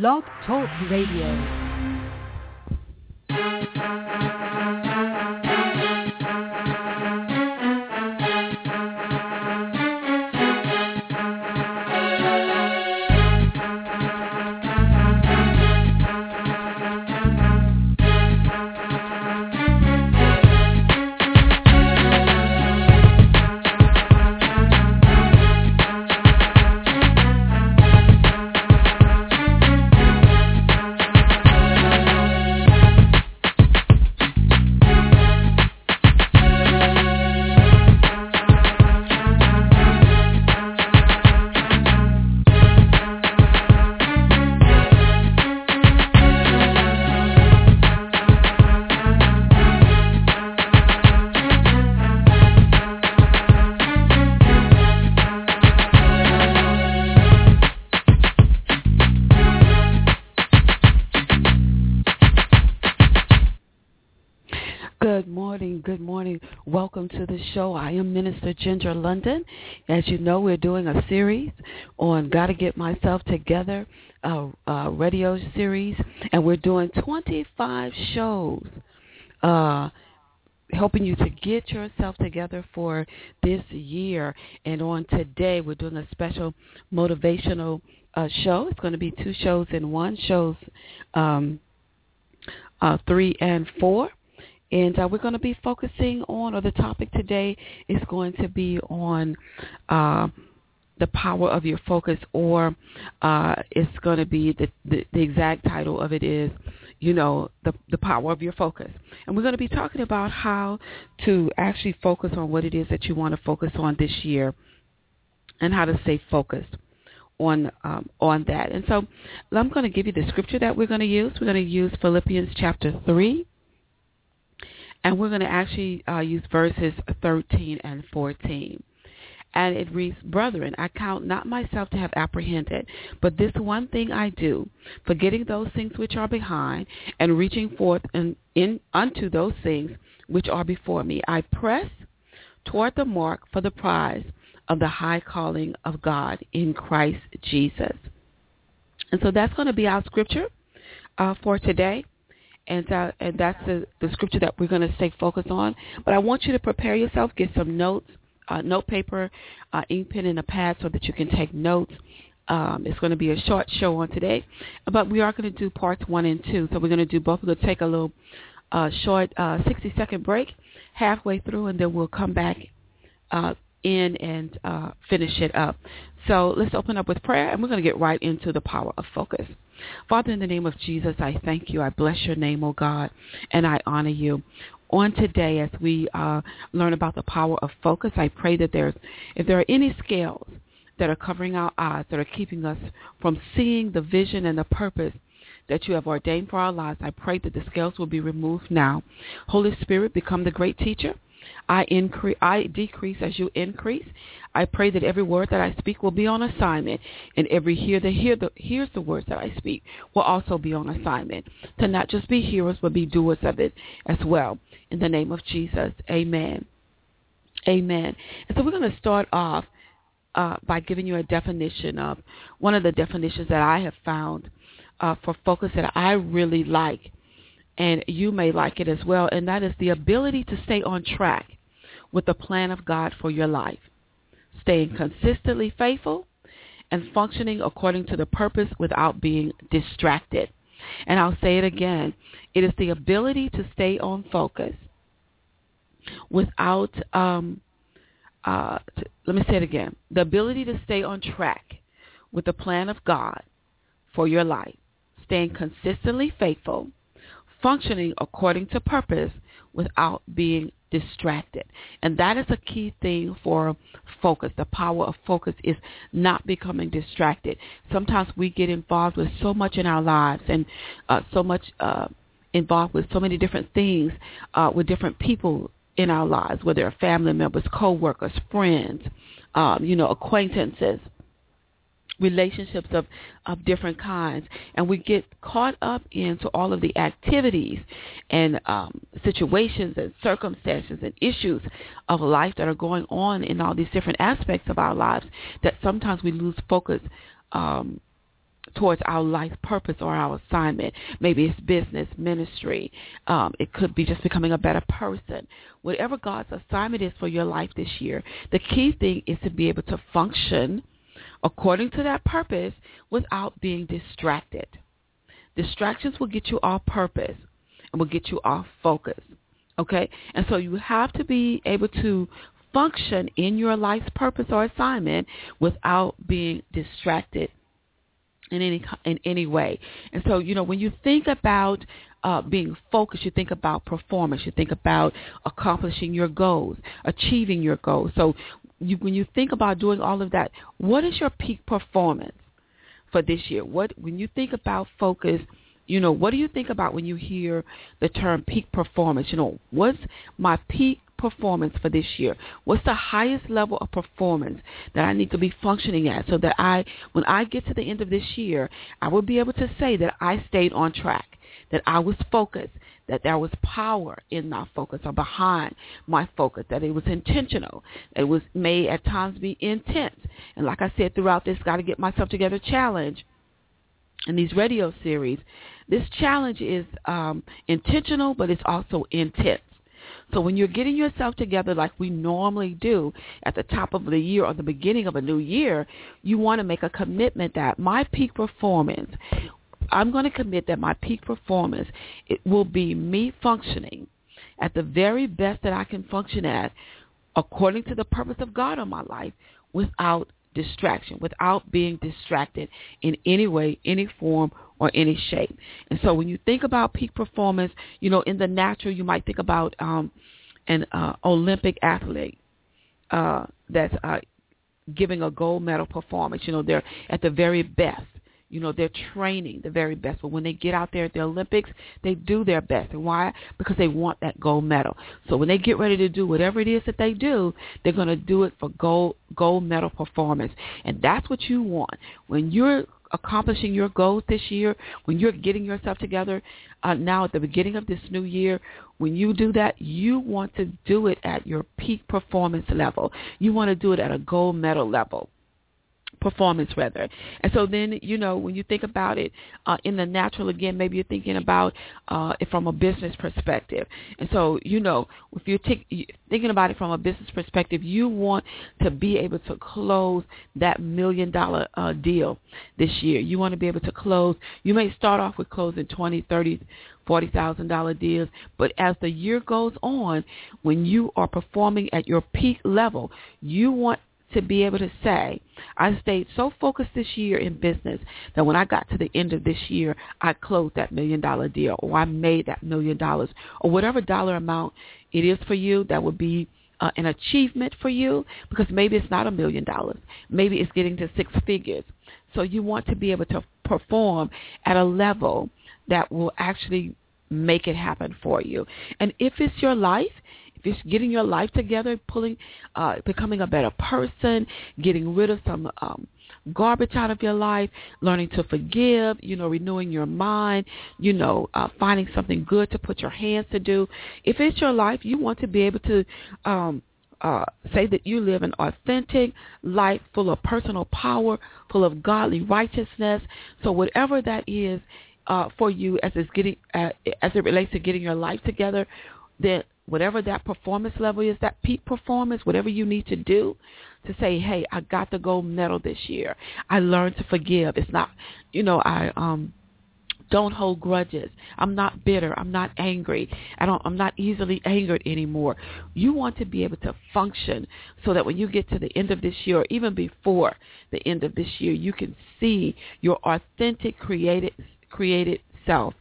Blog Talk Radio. Welcome to the show. I am Minister Ginger London. As you know, we're doing a series on Gotta Get Myself Together, a, a radio series, and we're doing 25 shows uh, helping you to get yourself together for this year. And on today, we're doing a special motivational uh, show. It's going to be two shows in one, shows um, uh, three and four. And uh, we're going to be focusing on, or the topic today is going to be on uh, the power of your focus, or uh, it's going to be the, the, the exact title of it is, you know, the, the power of your focus. And we're going to be talking about how to actually focus on what it is that you want to focus on this year and how to stay focused on um, on that. And so I'm going to give you the scripture that we're going to use. We're going to use Philippians chapter 3 and we're going to actually uh, use verses 13 and 14. And it reads, Brethren, I count not myself to have apprehended, but this one thing I do, forgetting those things which are behind, and reaching forth in, in, unto those things which are before me, I press toward the mark for the prize of the high calling of God in Christ Jesus. And so that's going to be our scripture uh, for today and uh, and that's the, the scripture that we're going to stay focused on. But I want you to prepare yourself, get some notes, uh, note paper, uh, ink pen, and a pad so that you can take notes. Um, it's going to be a short show on today, but we are going to do parts one and two. So we're going to do both. We're going to take a little uh, short uh, 60 second break halfway through, and then we'll come back uh, in and uh, finish it up. So let's open up with prayer, and we're going to get right into the power of focus. Father, in the name of Jesus, I thank you. I bless your name, O oh God, and I honor you. On today, as we uh, learn about the power of focus, I pray that there's, if there are any scales that are covering our eyes, that are keeping us from seeing the vision and the purpose that you have ordained for our lives, I pray that the scales will be removed now. Holy Spirit, become the great teacher. I increase, I decrease as you increase. I pray that every word that I speak will be on assignment, and every hear that hear the, hears the words that I speak will also be on assignment. To not just be hearers, but be doers of it as well. In the name of Jesus, Amen. Amen. And so we're going to start off uh, by giving you a definition of one of the definitions that I have found uh, for focus that I really like, and you may like it as well, and that is the ability to stay on track with the plan of God for your life staying consistently faithful, and functioning according to the purpose without being distracted. And I'll say it again. It is the ability to stay on focus without, um, uh, to, let me say it again. The ability to stay on track with the plan of God for your life, staying consistently faithful, functioning according to purpose without being distracted. And that is a key thing for focus. The power of focus is not becoming distracted. Sometimes we get involved with so much in our lives and uh, so much uh, involved with so many different things uh, with different people in our lives, whether family members, co-workers, friends, um, you know, acquaintances, relationships of, of different kinds. And we get caught up into all of the activities and um, situations and circumstances and issues of life that are going on in all these different aspects of our lives that sometimes we lose focus um, towards our life purpose or our assignment. Maybe it's business, ministry. Um, it could be just becoming a better person. Whatever God's assignment is for your life this year, the key thing is to be able to function according to that purpose without being distracted. Distractions will get you off purpose and will get you off focus. Okay? And so you have to be able to function in your life's purpose or assignment without being distracted in any in any way. And so, you know, when you think about uh, being focused, you think about performance, you think about accomplishing your goals, achieving your goals. So, you, when you think about doing all of that, what is your peak performance for this year? What when you think about focus? You know, what do you think about when you hear the term peak performance? You know, what's my peak performance for this year? What's the highest level of performance that I need to be functioning at so that I, when I get to the end of this year, I will be able to say that I stayed on track, that I was focused, that there was power in my focus or behind my focus, that it was intentional, it was may at times be intense. And like I said throughout this Got to Get Myself Together challenge, in these radio series, this challenge is um, intentional, but it's also intense. So when you're getting yourself together like we normally do at the top of the year or the beginning of a new year, you want to make a commitment that my peak performance, I'm going to commit that my peak performance it will be me functioning at the very best that I can function at according to the purpose of God on my life without distraction, without being distracted in any way, any form, or any shape. And so when you think about peak performance, you know, in the natural, you might think about um, an uh, Olympic athlete uh, that's uh, giving a gold medal performance. You know, they're at the very best. You know, they're training the very best. But when they get out there at the Olympics, they do their best. And why? Because they want that gold medal. So when they get ready to do whatever it is that they do, they're going to do it for gold gold medal performance. And that's what you want. When you're accomplishing your goals this year, when you're getting yourself together uh, now at the beginning of this new year, when you do that, you want to do it at your peak performance level. You want to do it at a gold medal level performance rather. And so then, you know, when you think about it uh, in the natural again, maybe you're thinking about uh, it from a business perspective. And so, you know, if you're t- thinking about it from a business perspective, you want to be able to close that million dollar uh, deal this year. You want to be able to close. You may start off with closing twenty, thirty, forty thousand dollar deals, but as the year goes on, when you are performing at your peak level, you want to be able to say, I stayed so focused this year in business that when I got to the end of this year, I closed that million dollar deal or I made that million dollars or whatever dollar amount it is for you that would be uh, an achievement for you because maybe it's not a million dollars. Maybe it's getting to six figures. So you want to be able to perform at a level that will actually make it happen for you. And if it's your life, just getting your life together, pulling, uh, becoming a better person, getting rid of some um, garbage out of your life, learning to forgive, you know, renewing your mind, you know, uh, finding something good to put your hands to do. If it's your life, you want to be able to um, uh, say that you live an authentic life full of personal power, full of godly righteousness. So whatever that is uh, for you as it's getting uh, as it relates to getting your life together, then whatever that performance level is, that peak performance, whatever you need to do to say, hey, I got the gold medal this year. I learned to forgive. It's not, you know, I um don't hold grudges. I'm not bitter. I'm not angry. I don't I'm not easily angered anymore. You want to be able to function so that when you get to the end of this year or even before the end of this year, you can see your authentic created created self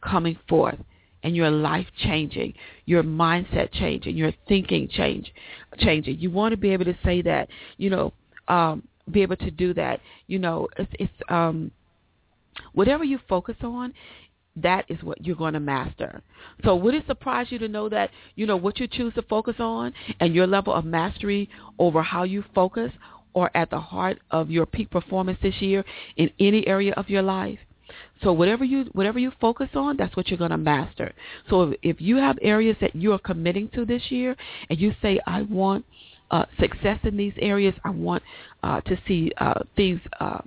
coming forth and your life changing, your mindset changing, your thinking change changing. You want to be able to say that, you know, um, be able to do that. You know, it's, it's um, whatever you focus on, that is what you're going to master. So would it surprise you to know that, you know, what you choose to focus on and your level of mastery over how you focus or at the heart of your peak performance this year in any area of your life? So whatever you whatever you focus on, that's what you're going to master. So if, if you have areas that you are committing to this year, and you say, I want uh, success in these areas, I want uh, to see uh, things uh,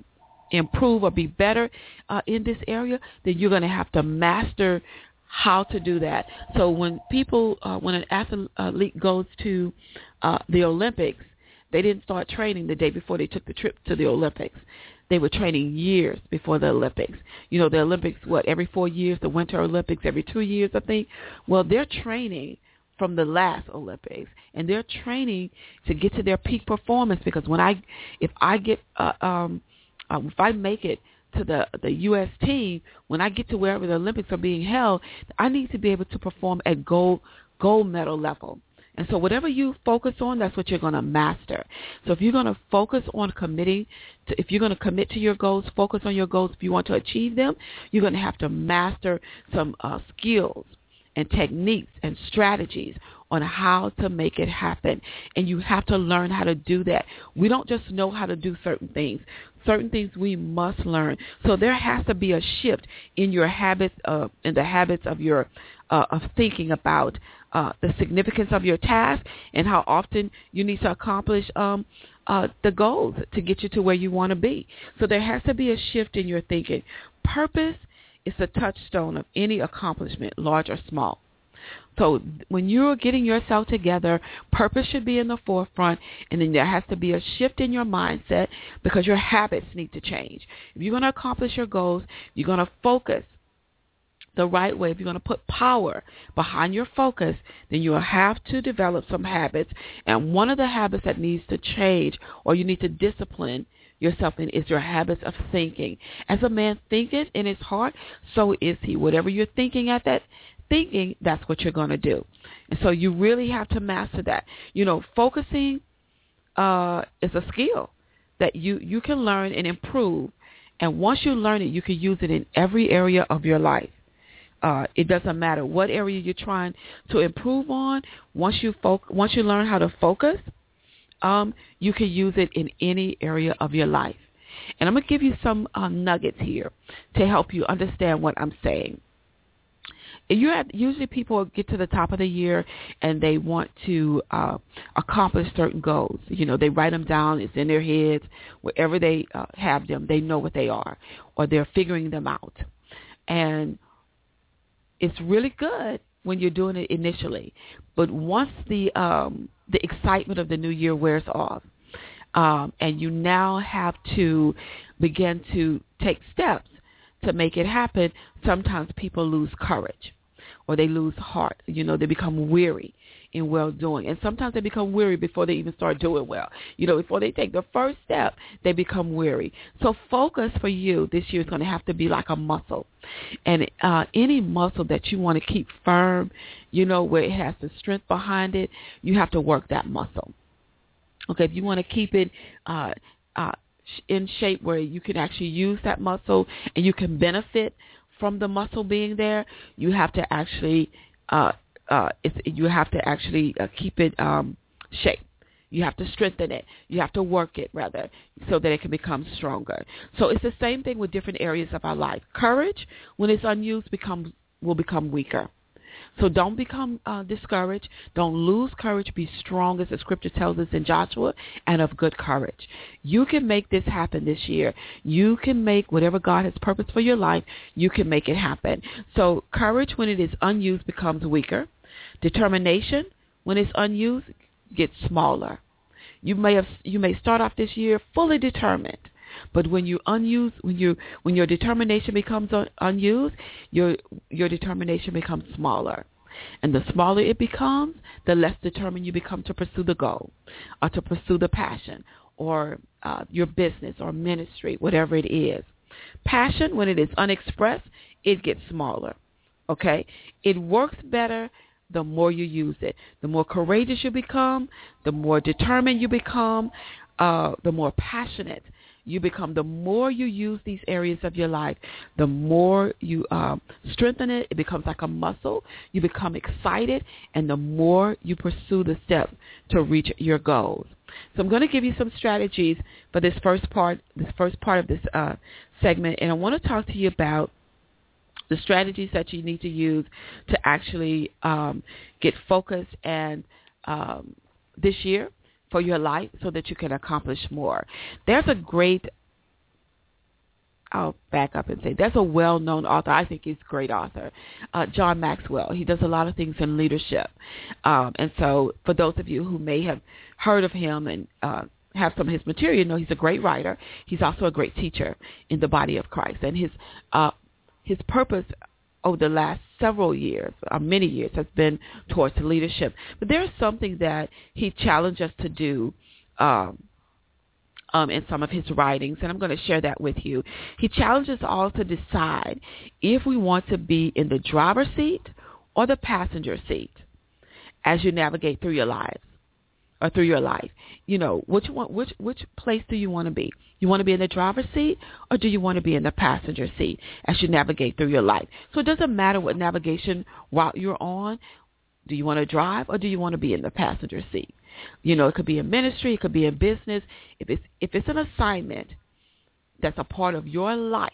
improve or be better uh, in this area, then you're going to have to master how to do that. So when people, uh, when an athlete goes to uh, the Olympics, they didn't start training the day before they took the trip to the Olympics. They were training years before the Olympics. You know, the Olympics, what, every four years, the Winter Olympics every two years, I think. Well, they're training from the last Olympics, and they're training to get to their peak performance. Because when I, if I get, uh, um, uh, if I make it to the the U.S. team, when I get to wherever the Olympics are being held, I need to be able to perform at gold gold medal level. And so whatever you focus on, that's what you're going to master. So if you're going to focus on committing, to, if you're going to commit to your goals, focus on your goals. If you want to achieve them, you're going to have to master some uh, skills and techniques and strategies on how to make it happen. And you have to learn how to do that. We don't just know how to do certain things. Certain things we must learn. So there has to be a shift in your habits, uh, in the habits of your uh, of thinking about uh, the significance of your task and how often you need to accomplish um, uh, the goals to get you to where you want to be. So there has to be a shift in your thinking. Purpose is the touchstone of any accomplishment, large or small. So when you're getting yourself together, purpose should be in the forefront, and then there has to be a shift in your mindset because your habits need to change. If you're going to accomplish your goals, you're going to focus the right way, if you're going to put power behind your focus, then you will have to develop some habits. And one of the habits that needs to change or you need to discipline yourself in is your habits of thinking. As a man thinketh in his heart, so is he. Whatever you're thinking at that thinking, that's what you're going to do. And so you really have to master that. You know, focusing uh, is a skill that you, you can learn and improve. And once you learn it, you can use it in every area of your life. Uh, it doesn't matter what area you're trying to improve on. Once you fo- once you learn how to focus, um, you can use it in any area of your life. And I'm going to give you some uh, nuggets here to help you understand what I'm saying. You have, usually people get to the top of the year and they want to uh, accomplish certain goals. You know, they write them down. It's in their heads. Wherever they uh, have them, they know what they are, or they're figuring them out. And it's really good when you're doing it initially, but once the um, the excitement of the new year wears off, um, and you now have to begin to take steps to make it happen, sometimes people lose courage or they lose heart. You know, they become weary in well doing. And sometimes they become weary before they even start doing well. You know, before they take the first step, they become weary. So focus for you this year is going to have to be like a muscle. And uh, any muscle that you want to keep firm, you know, where it has the strength behind it, you have to work that muscle. Okay, if you want to keep it uh, uh, in shape where you can actually use that muscle and you can benefit from the muscle being there, you have to actually uh, uh, it's, you have to actually uh, keep it um, shape. You have to strengthen it. You have to work it rather so that it can become stronger. So it's the same thing with different areas of our life. Courage, when it's unused, becomes will become weaker. So don't become uh, discouraged. Don't lose courage. Be strong, as the scripture tells us in Joshua, and of good courage. You can make this happen this year. You can make whatever God has purposed for your life, you can make it happen. So courage, when it is unused, becomes weaker. Determination, when it's unused, gets smaller. You may have you may start off this year fully determined, but when you unused, when you when your determination becomes un, unused, your your determination becomes smaller. And the smaller it becomes, the less determined you become to pursue the goal, or to pursue the passion, or uh, your business or ministry, whatever it is. Passion, when it is unexpressed, it gets smaller. Okay, it works better the more you use it. The more courageous you become, the more determined you become, uh, the more passionate you become. The more you use these areas of your life, the more you um, strengthen it. It becomes like a muscle. You become excited, and the more you pursue the steps to reach your goals. So I'm going to give you some strategies for this first part, this first part of this uh, segment, and I want to talk to you about the strategies that you need to use to actually um, get focused and um, this year for your life so that you can accomplish more. There's a great I'll back up and say there's a well-known author. I think he's a great author, uh, John Maxwell. He does a lot of things in leadership, um, and so for those of you who may have heard of him and uh, have some of his material, you know he's a great writer. He's also a great teacher in the body of Christ, and his uh, his purpose over the last several years, or uh, many years, has been towards leadership. But there's something that he challenged us to do. Um, um, in some of his writings, and I'm going to share that with you. He challenges us all to decide if we want to be in the driver's seat or the passenger seat as you navigate through your lives or through your life. You know, which one, which which place do you want to be? You want to be in the driver's seat or do you want to be in the passenger seat as you navigate through your life? So it doesn't matter what navigation route you're on. Do you want to drive or do you want to be in the passenger seat? You know, it could be a ministry, it could be a business. If it's if it's an assignment that's a part of your life,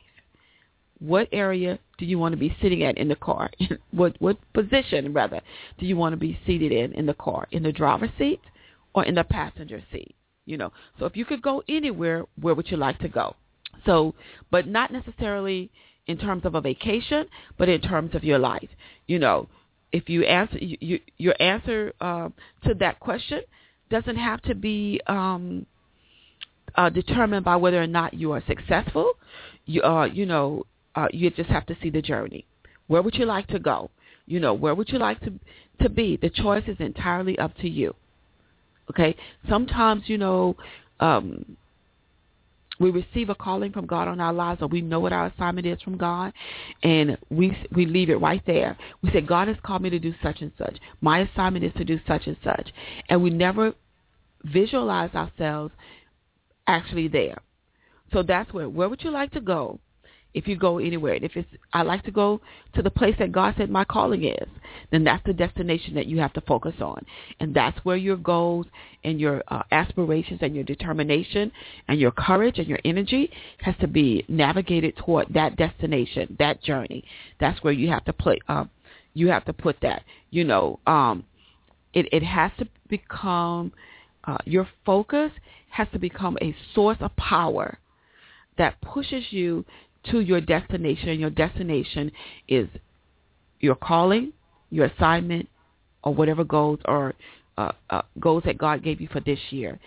what area do you want to be sitting at in the car? what what position rather do you want to be seated in in the car? In the driver's seat or in the passenger seat? You know. So if you could go anywhere, where would you like to go? So, but not necessarily in terms of a vacation, but in terms of your life. You know, if you answer you, you, your answer uh, to that question doesn't have to be um, uh, determined by whether or not you are successful. You uh, you know uh, you just have to see the journey. Where would you like to go? You know where would you like to to be? The choice is entirely up to you. Okay. Sometimes you know um, we receive a calling from God on our lives or we know what our assignment is from God and we we leave it right there. We say God has called me to do such and such. My assignment is to do such and such. And we never visualize ourselves actually there. So that's where where would you like to go? If you go anywhere. And if it's, I like to go to the place that God said my calling is, then that's the destination that you have to focus on. And that's where your goals and your uh, aspirations and your determination and your courage and your energy has to be navigated toward that destination, that journey. That's where you have to put, uh, you have to put that, you know, um, it, it has to become, uh, your focus has to become a source of power that pushes you to your destination, and your destination is your calling, your assignment, or whatever goals or uh, uh, goals that God gave you for this year.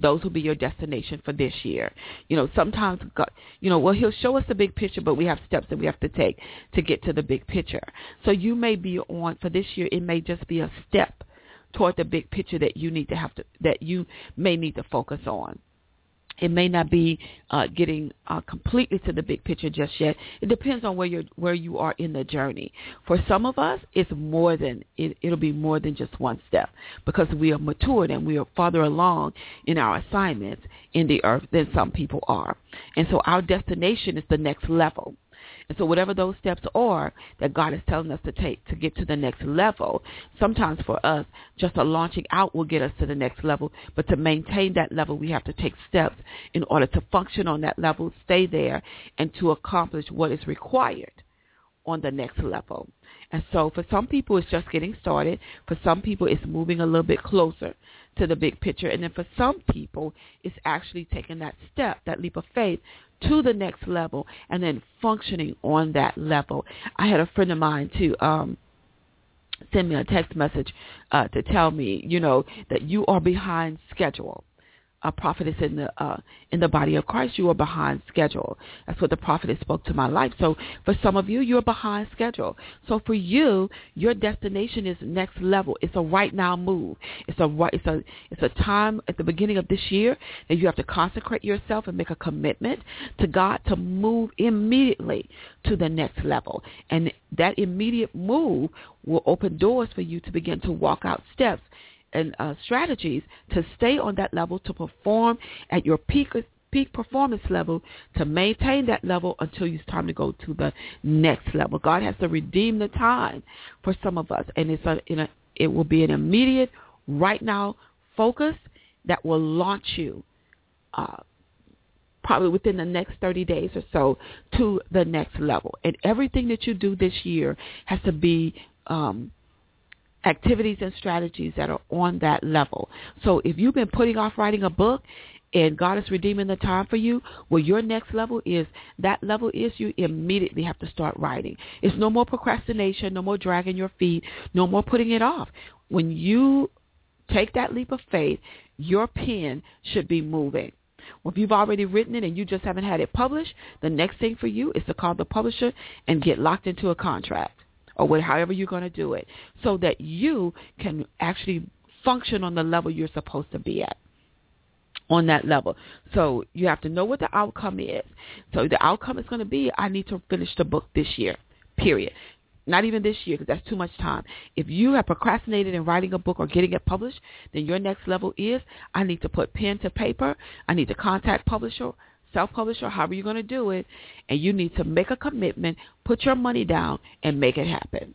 Those will be your destination for this year. You know, sometimes God, you know, well, He'll show us the big picture, but we have steps that we have to take to get to the big picture. So you may be on for this year. It may just be a step toward the big picture that you need to have to that you may need to focus on. It may not be uh, getting uh, completely to the big picture just yet. It depends on where you're where you are in the journey. For some of us, it's more than it, it'll be more than just one step because we are matured and we are farther along in our assignments in the earth than some people are. And so our destination is the next level. And so whatever those steps are that God is telling us to take to get to the next level, sometimes for us, just a launching out will get us to the next level. But to maintain that level, we have to take steps in order to function on that level, stay there, and to accomplish what is required on the next level. And so for some people, it's just getting started. For some people, it's moving a little bit closer to the big picture. And then for some people, it's actually taking that step, that leap of faith to the next level and then functioning on that level. I had a friend of mine to um send me a text message uh to tell me, you know, that you are behind schedule a prophetess in the uh, in the body of Christ, you are behind schedule. That's what the prophetess spoke to my life. So for some of you, you're behind schedule. So for you, your destination is next level. It's a right now move. It's a right. It's a it's a time at the beginning of this year that you have to consecrate yourself and make a commitment to God to move immediately to the next level. And that immediate move will open doors for you to begin to walk out steps and uh, strategies to stay on that level, to perform at your peak peak performance level, to maintain that level until it's time to go to the next level. God has to redeem the time for some of us, and it's a, a it will be an immediate, right now focus that will launch you. Uh, probably within the next 30 days or so to the next level. And everything that you do this year has to be um, activities and strategies that are on that level. So if you've been putting off writing a book and God is redeeming the time for you, well, your next level is that level is you immediately have to start writing. It's no more procrastination, no more dragging your feet, no more putting it off. When you take that leap of faith, your pen should be moving. Well, if you've already written it and you just haven't had it published, the next thing for you is to call the publisher and get locked into a contract or however you're going to do it so that you can actually function on the level you're supposed to be at on that level. So you have to know what the outcome is. So the outcome is going to be, I need to finish the book this year, period. Not even this year because that's too much time. If you have procrastinated in writing a book or getting it published, then your next level is, I need to put pen to paper. I need to contact publisher, self-publisher, however you're going to do it, and you need to make a commitment, put your money down, and make it happen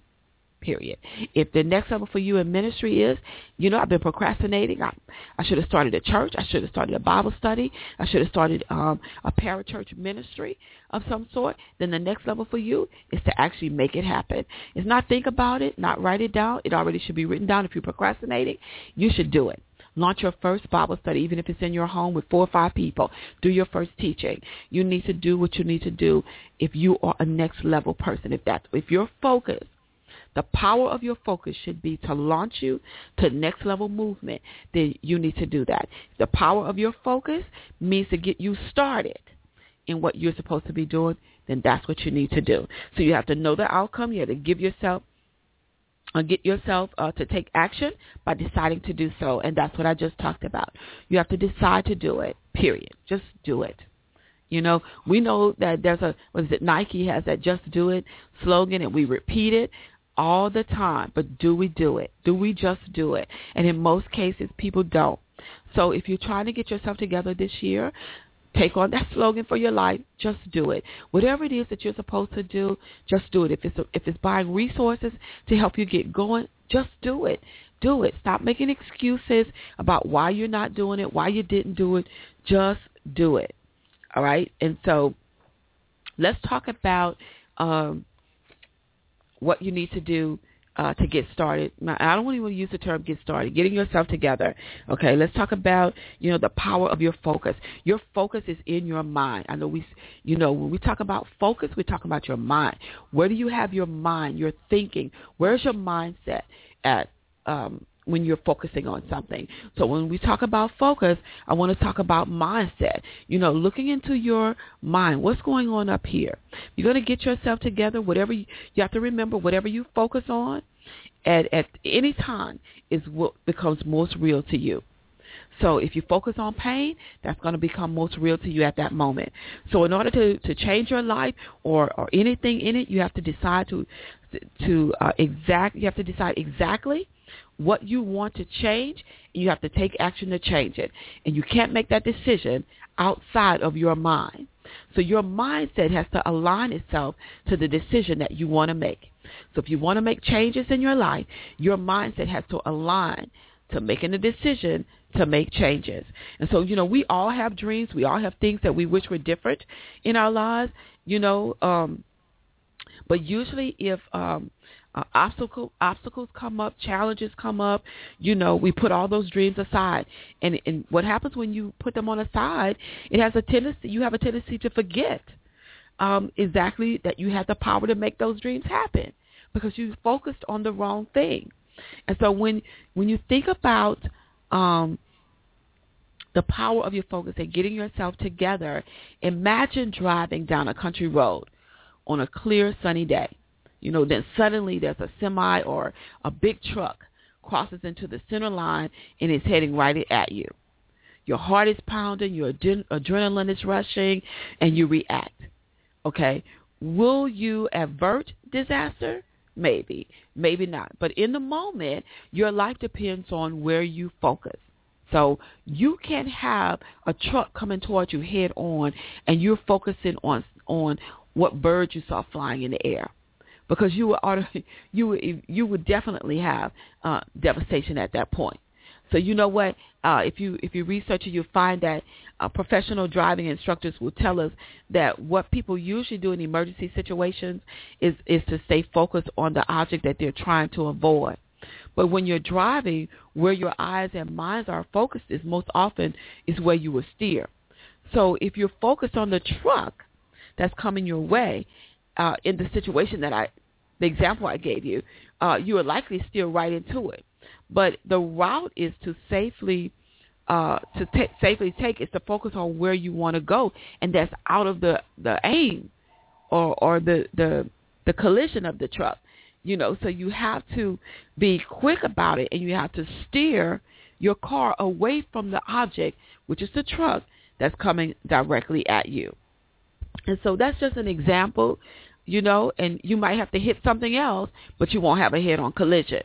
period. If the next level for you in ministry is, you know, I've been procrastinating. I, I should have started a church. I should have started a Bible study. I should have started um, a parachurch ministry of some sort. Then the next level for you is to actually make it happen. It's not think about it, not write it down. It already should be written down. If you're procrastinating, you should do it. Launch your first Bible study, even if it's in your home with four or five people. Do your first teaching. You need to do what you need to do if you are a next level person. If that's if you're focused the power of your focus should be to launch you to next level movement, then you need to do that. The power of your focus means to get you started in what you're supposed to be doing, then that's what you need to do. So you have to know the outcome. You have to give yourself uh, get yourself uh, to take action by deciding to do so, and that's what I just talked about. You have to decide to do it. Period. Just do it. You know, we know that there's a what is it? Nike has that "Just Do It" slogan, and we repeat it all the time, but do we do it? Do we just do it? And in most cases, people don't. So if you're trying to get yourself together this year, take on that slogan for your life. Just do it. Whatever it is that you're supposed to do, just do it. If it's if it's buying resources to help you get going, just do it. Do it. Stop making excuses about why you're not doing it, why you didn't do it. Just do it. All right. And so, let's talk about um, what you need to do uh, to get started. I don't even want to use the term get started. Getting yourself together. Okay, let's talk about you know the power of your focus. Your focus is in your mind. I know we, you know, when we talk about focus, we talk about your mind. Where do you have your mind? Your thinking. Where's your mindset at? Um, when you're focusing on something. So when we talk about focus, I want to talk about mindset. You know, looking into your mind. What's going on up here? You're going to get yourself together. Whatever you, you have to remember, whatever you focus on at, at any time is what becomes most real to you. So if you focus on pain, that's going to become most real to you at that moment. So in order to, to change your life or, or anything in it, you have to decide to to uh, exact. You have to decide exactly what you want to change, you have to take action to change it. And you can't make that decision outside of your mind. So your mindset has to align itself to the decision that you want to make. So if you want to make changes in your life, your mindset has to align to making a decision to make changes. And so, you know, we all have dreams. We all have things that we wish were different in our lives, you know. Um, but usually if um, uh, obstacle, obstacles come up, challenges come up, you know, we put all those dreams aside. And, and what happens when you put them on the side, it has a tendency, you have a tendency to forget um, exactly that you had the power to make those dreams happen because you focused on the wrong thing. And so when when you think about um, the power of your focus and getting yourself together, imagine driving down a country road on a clear sunny day you know, then suddenly there's a semi or a big truck crosses into the center line and is heading right at you. Your heart is pounding, your adrenaline is rushing, and you react. Okay? Will you avert disaster? Maybe, maybe not. But in the moment, your life depends on where you focus. So you can't have a truck coming towards you head on and you're focusing on on what bird you saw flying in the air because you would you would you would definitely have uh, devastation at that point. So you know what? Uh, if you if you research it, you'll find that uh, professional driving instructors will tell us that what people usually do in emergency situations is is to stay focused on the object that they're trying to avoid. But when you're driving, where your eyes and minds are focused is most often is where you will steer. So if you're focused on the truck that's coming your way, uh, in the situation that I, the example I gave you, uh, you are likely steer right into it. But the route is to safely uh, to t- safely take is to focus on where you want to go, and that's out of the the aim or or the the the collision of the truck. You know, so you have to be quick about it, and you have to steer your car away from the object, which is the truck that's coming directly at you. And so that's just an example, you know, and you might have to hit something else, but you won't have a head-on collision.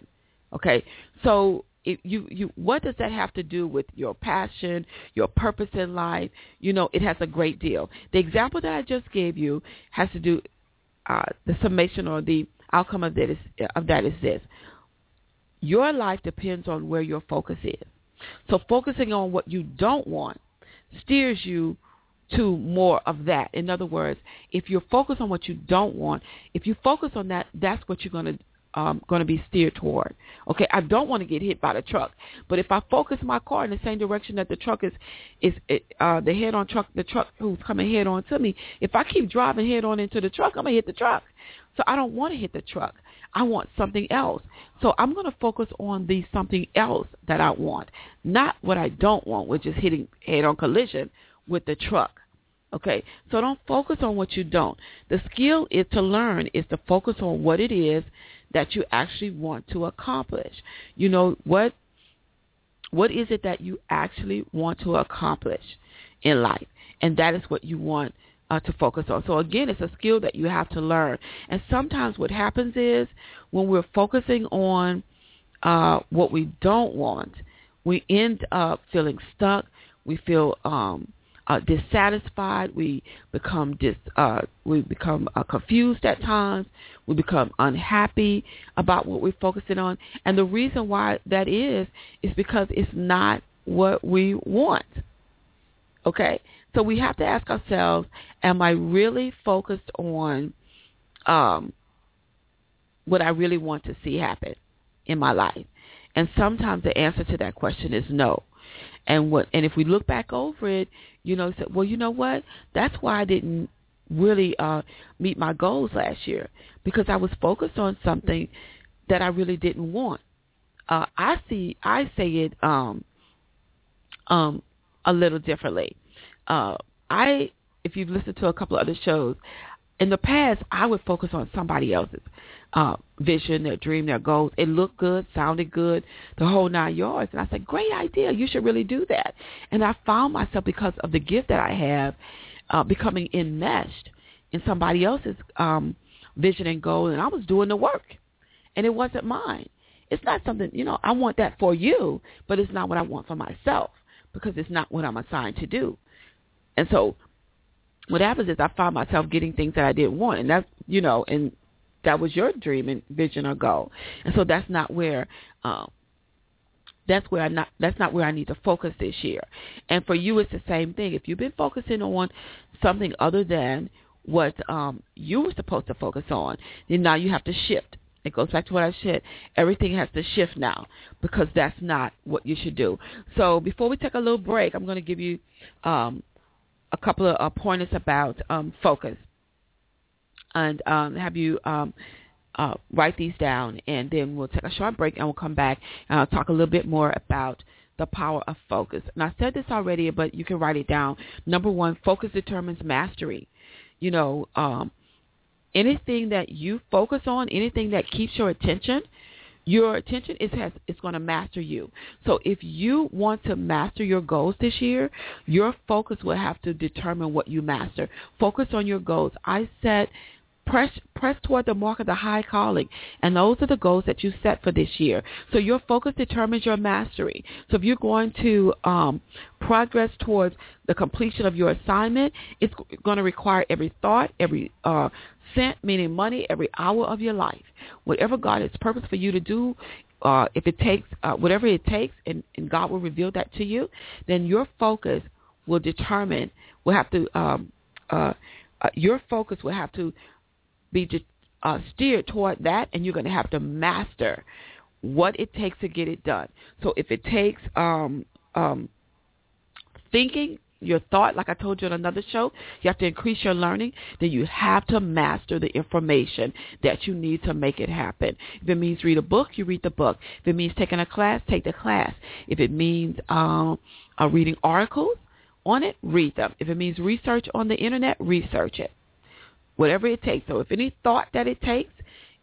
Okay, so if you you what does that have to do with your passion, your purpose in life? You know, it has a great deal. The example that I just gave you has to do uh, the summation or the outcome of that is of that is this: your life depends on where your focus is. So focusing on what you don't want steers you to more of that. In other words, if you're focused on what you don't want, if you focus on that, that's what you're going to um, going to be steered toward. Okay, I don't want to get hit by the truck, but if I focus my car in the same direction that the truck is, is uh, the head-on truck, the truck who's coming head-on to me, if I keep driving head-on into the truck, I'm gonna hit the truck. So I don't want to hit the truck. I want something else. So I'm going to focus on the something else that I want, not what I don't want, which is hitting head-on collision with the truck. Okay, so don't focus on what you don't. The skill is to learn is to focus on what it is that you actually want to accomplish. You know what what is it that you actually want to accomplish in life? And that is what you want uh, to focus on. So again, it's a skill that you have to learn. And sometimes what happens is when we're focusing on uh, what we don't want, we end up feeling stuck. We feel um, uh, dissatisfied. We become dis, uh, we become uh, confused at times. We become unhappy about what we're focusing on. And the reason why that is is because it's not what we want. Okay, so we have to ask ourselves: Am I really focused on um, what I really want to see happen in my life? And sometimes the answer to that question is no. And what and if we look back over it, you know, say, well, you know what? That's why I didn't really uh meet my goals last year because I was focused on something that I really didn't want. Uh I see I say it um um a little differently. Uh I if you've listened to a couple of other shows, in the past I would focus on somebody else's uh, vision, their dream, their goals. It looked good, sounded good, the whole nine yards. And I said, great idea. You should really do that. And I found myself, because of the gift that I have, uh, becoming enmeshed in somebody else's um, vision and goal. And I was doing the work. And it wasn't mine. It's not something, you know, I want that for you, but it's not what I want for myself because it's not what I'm assigned to do. And so what happens is I find myself getting things that I didn't want, and that's you know, and that was your dream and vision or goal. And so that's not where um that's where I not that's not where I need to focus this year. And for you it's the same thing. If you've been focusing on something other than what um you were supposed to focus on, then now you have to shift. It goes back to what I said. Everything has to shift now because that's not what you should do. So before we take a little break, I'm going to give you um, a couple of uh, pointers about um, focus and um, have you um, uh, write these down, and then we'll take a short break, and we'll come back and I'll talk a little bit more about the power of focus. And I said this already, but you can write it down. Number one, focus determines mastery. You know, um, anything that you focus on, anything that keeps your attention, your attention is has is going to master you. So if you want to master your goals this year, your focus will have to determine what you master. Focus on your goals. I set press press toward the mark of the high calling. And those are the goals that you set for this year. So your focus determines your mastery. So if you're going to um, progress towards the completion of your assignment it's going to require every thought every uh, cent meaning money every hour of your life. Whatever god has purpose for you to do uh, if it takes uh, whatever it takes and, and god will reveal that to you then your focus will determine will have to um, uh, uh, your focus will have to be uh, steered toward that, and you're going to have to master what it takes to get it done. So if it takes um, um, thinking, your thought, like I told you on another show, you have to increase your learning, then you have to master the information that you need to make it happen. If it means read a book, you read the book. If it means taking a class, take the class. If it means um, uh, reading articles on it, read them. If it means research on the internet, research it. Whatever it takes. So if any thought that it takes,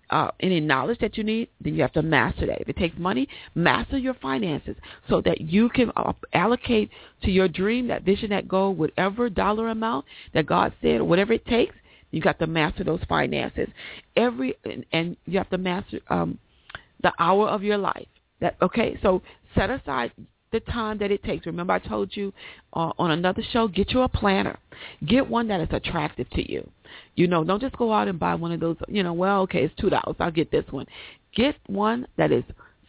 uh, any knowledge that you need, then you have to master that. If it takes money, master your finances so that you can uh, allocate to your dream, that vision, that goal, whatever dollar amount that God said, whatever it takes. You got to master those finances. Every and, and you have to master um, the hour of your life. That okay. So set aside the time that it takes. Remember, I told you uh, on another show, get you a planner. Get one that is attractive to you. You know, don't just go out and buy one of those, you know, well, okay, it's $2. I'll get this one. Get one that is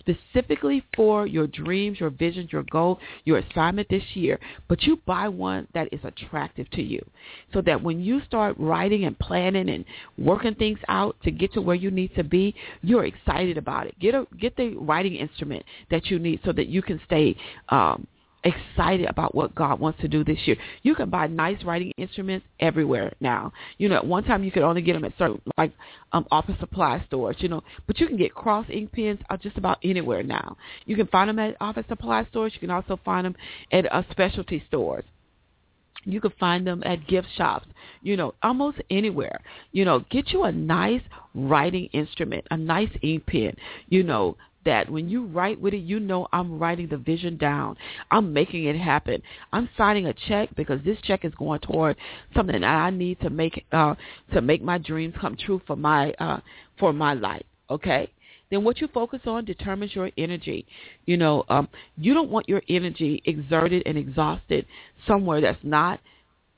specifically for your dreams, your visions, your goal, your assignment this year, but you buy one that is attractive to you so that when you start writing and planning and working things out to get to where you need to be, you're excited about it. Get a get the writing instrument that you need so that you can stay um excited about what God wants to do this year. You can buy nice writing instruments everywhere now. You know, at one time you could only get them at certain like um, office supply stores. You know, but you can get cross ink pens uh, just about anywhere now. You can find them at office supply stores. You can also find them at uh, specialty stores. You can find them at gift shops, you know, almost anywhere. You know, get you a nice writing instrument, a nice ink pen, you know, that when you write with it, you know I'm writing the vision down. I'm making it happen. I'm signing a check because this check is going toward something that I need to make uh, to make my dreams come true for my uh, for my life. Okay. Then what you focus on determines your energy. You know, um, you don't want your energy exerted and exhausted somewhere that's not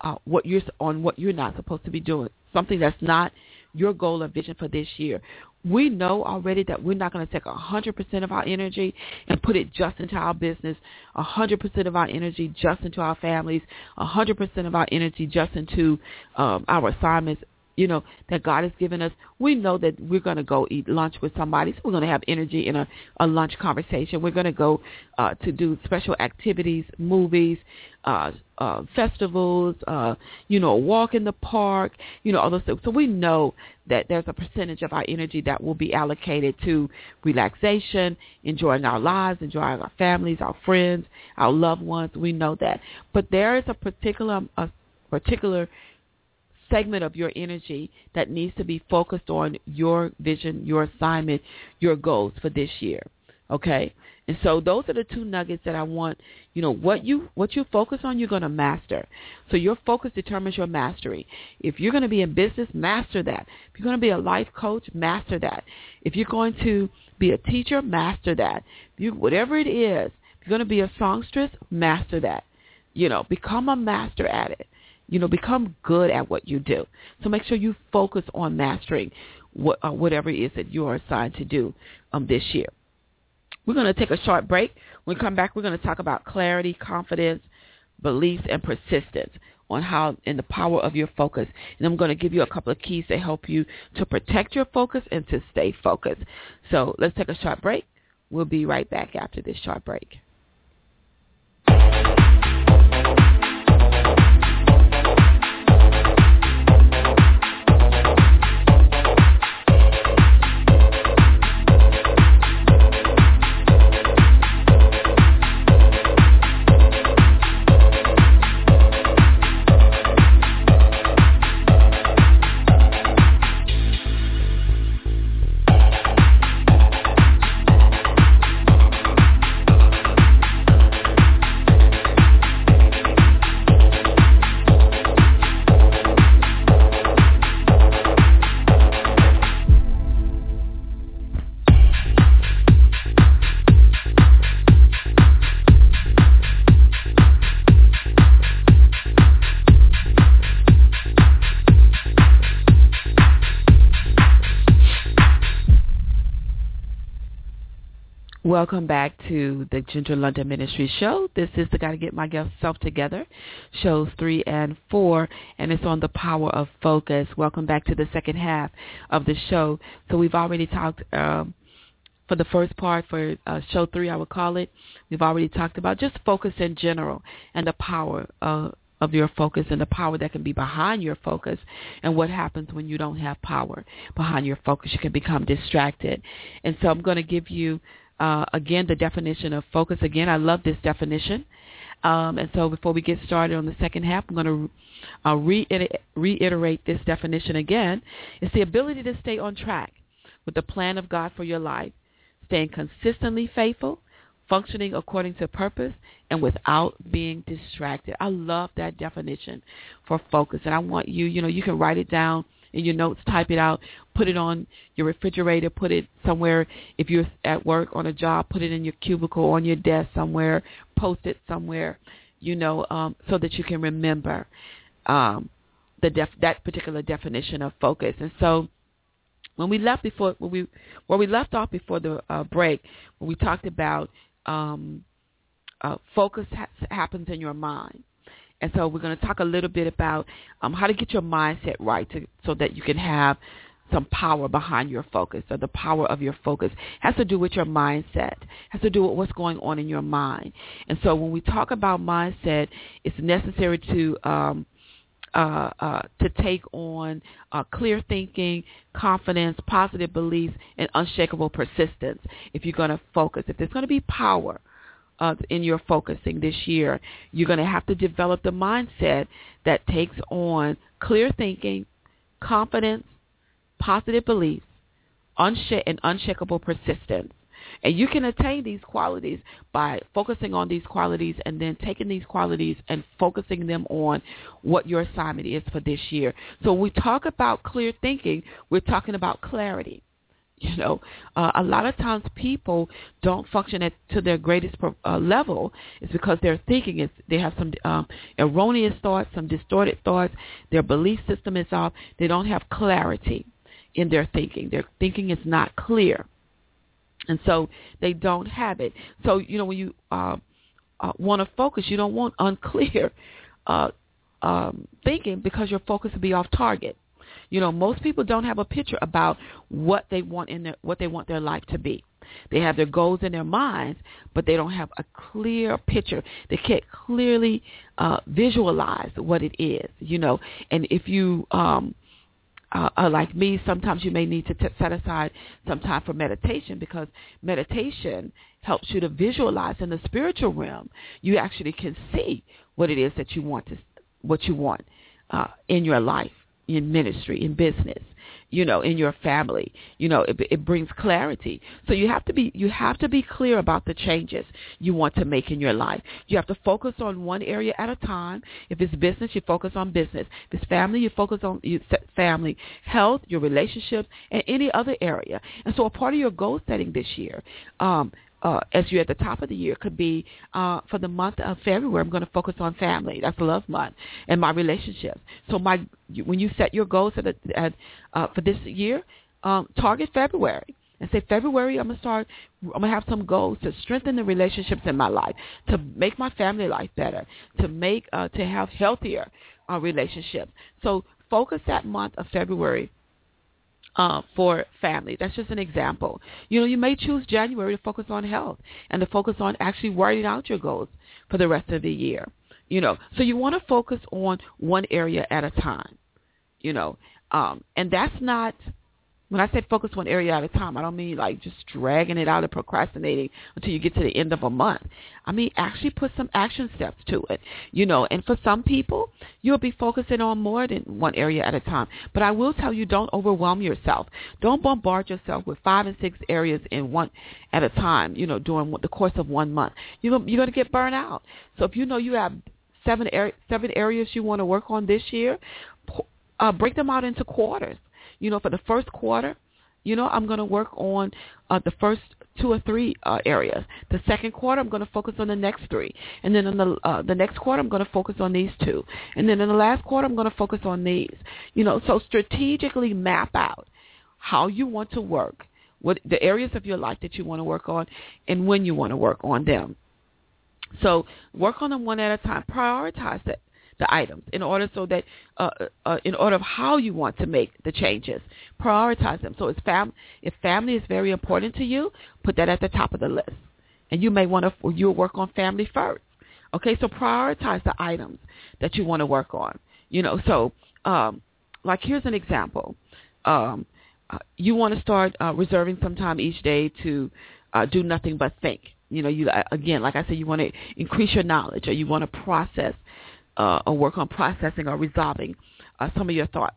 uh, what you're on what you're not supposed to be doing. Something that's not your goal or vision for this year. We know already that we're not going to take 100% of our energy and put it just into our business, 100% of our energy just into our families, 100% of our energy just into um, our assignments you know, that God has given us, we know that we're going to go eat lunch with somebody. So we're going to have energy in a, a lunch conversation. We're going to go uh, to do special activities, movies, uh, uh, festivals, uh, you know, a walk in the park, you know, all those things. So we know that there's a percentage of our energy that will be allocated to relaxation, enjoying our lives, enjoying our families, our friends, our loved ones. We know that. But there is a particular, a particular segment of your energy that needs to be focused on your vision, your assignment, your goals for this year. Okay? And so those are the two nuggets that I want, you know, what you what you focus on you're going to master. So your focus determines your mastery. If you're going to be in business, master that. If you're going to be a life coach, master that. If you're going to be a teacher, master that. If you whatever it is, if you're going to be a songstress, master that. You know, become a master at it. You know, become good at what you do. So make sure you focus on mastering what, uh, whatever it is that you are assigned to do um, this year. We're going to take a short break. When we come back, we're going to talk about clarity, confidence, beliefs, and persistence on how and the power of your focus. And I'm going to give you a couple of keys to help you to protect your focus and to stay focused. So let's take a short break. We'll be right back after this short break. Welcome back to the Ginger London Ministry Show. This is the Gotta Get Myself Together, shows three and four, and it's on the power of focus. Welcome back to the second half of the show. So we've already talked um, for the first part for uh, show three, I would call it. We've already talked about just focus in general and the power uh, of your focus and the power that can be behind your focus and what happens when you don't have power behind your focus. You can become distracted. And so I'm going to give you, uh, again, the definition of focus. Again, I love this definition. Um, and so before we get started on the second half, I'm going to uh, reiter- reiterate this definition again. It's the ability to stay on track with the plan of God for your life, staying consistently faithful, functioning according to purpose, and without being distracted. I love that definition for focus. And I want you, you know, you can write it down in your notes, type it out, put it on your refrigerator, put it somewhere. If you're at work on a job, put it in your cubicle, on your desk somewhere, post it somewhere, you know, um, so that you can remember um, the def- that particular definition of focus. And so when we left before when we where we left off before the uh, break, when we talked about um, uh, focus ha- happens in your mind. And so we're going to talk a little bit about um, how to get your mindset right to, so that you can have some power behind your focus or the power of your focus has to do with your mindset has to do with what's going on in your mind and so when we talk about mindset it's necessary to um, uh, uh, to take on uh, clear thinking, confidence, positive beliefs, and unshakable persistence. If you're going to focus, if there's going to be power uh, in your focusing this year, you're going to have to develop the mindset that takes on clear thinking, confidence, positive beliefs, and unshakable persistence. And you can attain these qualities by focusing on these qualities and then taking these qualities and focusing them on what your assignment is for this year. So when we talk about clear thinking, we're talking about clarity. You know, uh, a lot of times people don't function at to their greatest uh, level. It's because they're thinking is they have some um, erroneous thoughts, some distorted thoughts. Their belief system is off. They don't have clarity in their thinking. Their thinking is not clear and so they don't have it. So you know when you uh, uh, want to focus, you don't want unclear uh, um, thinking because your focus will be off target. You know, most people don't have a picture about what they want in their what they want their life to be. They have their goals in their minds, but they don't have a clear picture. They can't clearly uh, visualize what it is. You know, and if you um, uh, uh, like me, sometimes you may need to t- set aside some time for meditation because meditation helps you to visualize in the spiritual realm. You actually can see what it is that you want to, what you want uh, in your life, in ministry, in business you know, in your family. You know, it, it brings clarity. So you have to be you have to be clear about the changes you want to make in your life. You have to focus on one area at a time. If it's business, you focus on business. If it's family, you focus on you family, health, your relationships, and any other area. And so a part of your goal setting this year um, uh, as you're at the top of the year could be uh, for the month of February. I'm going to focus on family. That's love month and my relationships. So my when you set your goals at, at uh, for this year, um, target February and say February I'm gonna start. I'm gonna have some goals to strengthen the relationships in my life, to make my family life better, to make uh, to have healthier uh, relationships. So focus that month of February uh, for family. That's just an example. You know, you may choose January to focus on health and to focus on actually writing out your goals for the rest of the year. You know, so you want to focus on one area at a time. You know, um, and that's not when I say focus one area at a time, I don't mean like just dragging it out and procrastinating until you get to the end of a month. I mean actually put some action steps to it, you know. And for some people, you'll be focusing on more than one area at a time. But I will tell you, don't overwhelm yourself. Don't bombard yourself with five and six areas in one at a time. You know, during the course of one month, you're going to get burned out. So if you know you have seven er- seven areas you want to work on this year, uh, break them out into quarters you know, for the first quarter, you know, I'm going to work on uh, the first two or three uh, areas. The second quarter, I'm going to focus on the next three, and then in the uh, the next quarter, I'm going to focus on these two, and then in the last quarter, I'm going to focus on these. You know, so strategically map out how you want to work, what the areas of your life that you want to work on, and when you want to work on them. So work on them one at a time. Prioritize it the items in order so that uh, uh, in order of how you want to make the changes. Prioritize them. So if, fam- if family is very important to you, put that at the top of the list. And you may want to you'll work on family first. Okay, so prioritize the items that you want to work on. You know, so um, like here's an example. Um, uh, you want to start uh, reserving some time each day to uh, do nothing but think. You know, you uh, again, like I said, you want to increase your knowledge, or you want to process uh, or work on processing or resolving uh, some of your thoughts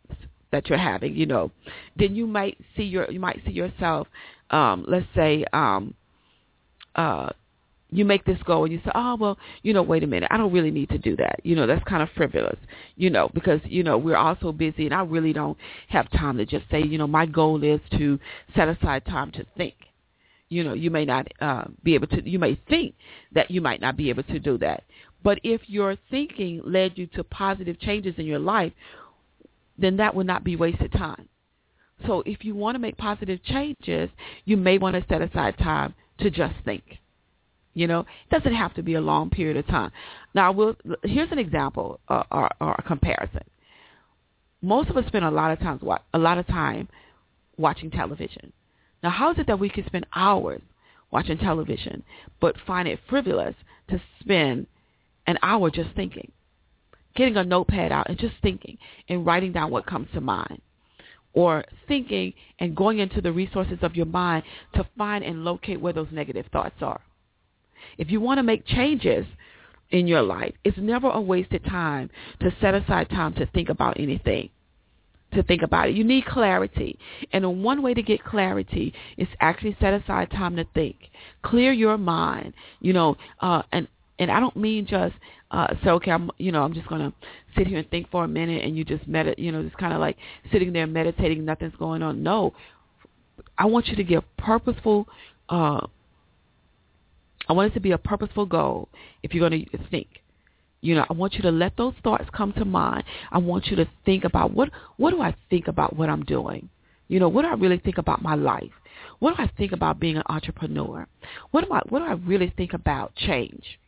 that you're having. You know, then you might see your you might see yourself, um, let's say, um, uh, you make this goal and you say, oh, well, you know, wait a minute, I don't really need to do that. You know, that's kind of frivolous, you know, because, you know, we're all so busy and I really don't have time to just say, you know, my goal is to set aside time to think. You know, you may not uh, be able to, you may think that you might not be able to do that. But if your thinking led you to positive changes in your life, then that would not be wasted time. So if you want to make positive changes, you may want to set aside time to just think. You know, it doesn't have to be a long period of time. Now, we'll, here's an example uh, or, or a comparison. Most of us spend a lot of times a lot of time watching television. Now, how is it that we can spend hours watching television, but find it frivolous to spend an hour just thinking, getting a notepad out and just thinking and writing down what comes to mind? or thinking and going into the resources of your mind to find and locate where those negative thoughts are. If you want to make changes in your life, it's never a wasted time to set aside time to think about anything. To think about it. You need clarity. And one way to get clarity is actually set aside time to think. Clear your mind. You know, uh, and and I don't mean just uh say okay I'm you know I'm just gonna sit here and think for a minute and you just medit you know just kind of like sitting there meditating nothing's going on. No, I want you to give purposeful uh I want it to be a purposeful goal if you're to think. You know, I want you to let those thoughts come to mind. I want you to think about what what do I think about what I'm doing? You know, what do I really think about my life? What do I think about being an entrepreneur? What do I what do I really think about change?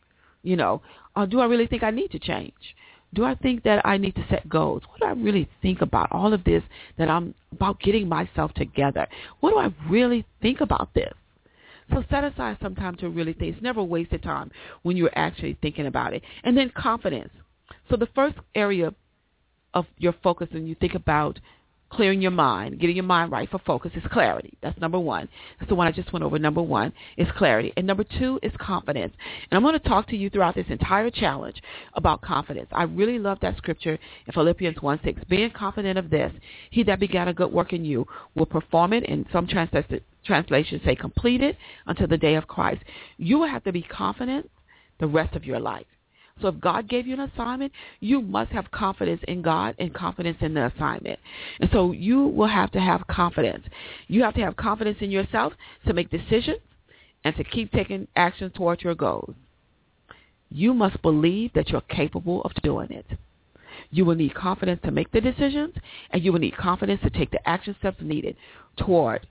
You know, or do I really think I need to change? Do I think that I need to set goals? What do I really think about all of this that I'm about getting myself together? What do I really think about this? So set aside some time to really think. It's never wasted time when you're actually thinking about it. And then confidence. So the first area of your focus when you think about clearing your mind, getting your mind right for focus is clarity. That's number one. That's the one I just went over. Number one is clarity. And number two is confidence. And I'm going to talk to you throughout this entire challenge about confidence. I really love that scripture in Philippians 1 6. Being confident of this, he that began a good work in you will perform it. In some translations say completed until the day of Christ. You will have to be confident the rest of your life. So if God gave you an assignment, you must have confidence in God and confidence in the assignment. And so you will have to have confidence. You have to have confidence in yourself to make decisions and to keep taking action towards your goals. You must believe that you're capable of doing it. You will need confidence to make the decisions, and you will need confidence to take the action steps needed toward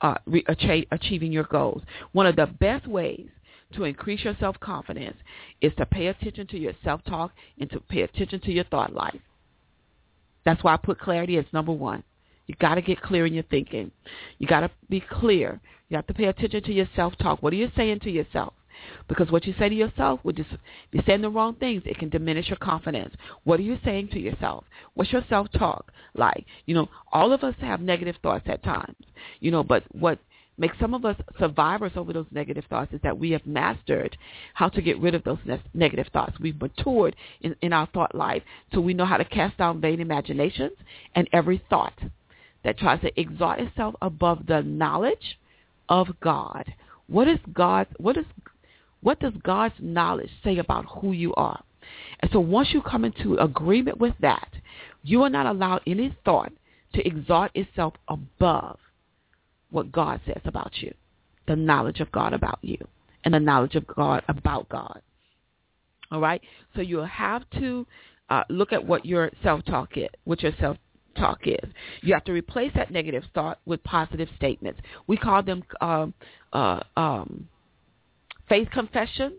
uh, re- achieving your goals. One of the best ways to increase your self-confidence is to pay attention to your self-talk and to pay attention to your thought life. That's why I put clarity as number one. You got to get clear in your thinking. You got to be clear. You have to pay attention to your self-talk. What are you saying to yourself? Because what you say to yourself would just be saying the wrong things. It can diminish your confidence. What are you saying to yourself? What's your self-talk like? You know, all of us have negative thoughts at times. You know, but what make some of us survivors over those negative thoughts is that we have mastered how to get rid of those ne- negative thoughts. We've matured in, in our thought life, so we know how to cast down vain imaginations and every thought that tries to exalt itself above the knowledge of God. What is God? What is what does God's knowledge say about who you are? And so once you come into agreement with that, you will not allow any thought to exalt itself above what God says about you, the knowledge of God about you, and the knowledge of God about God. All right? So you'll have to uh, look at what your self-talk is, what your self-talk is. You have to replace that negative thought with positive statements. We call them um, uh, um, faith confessions,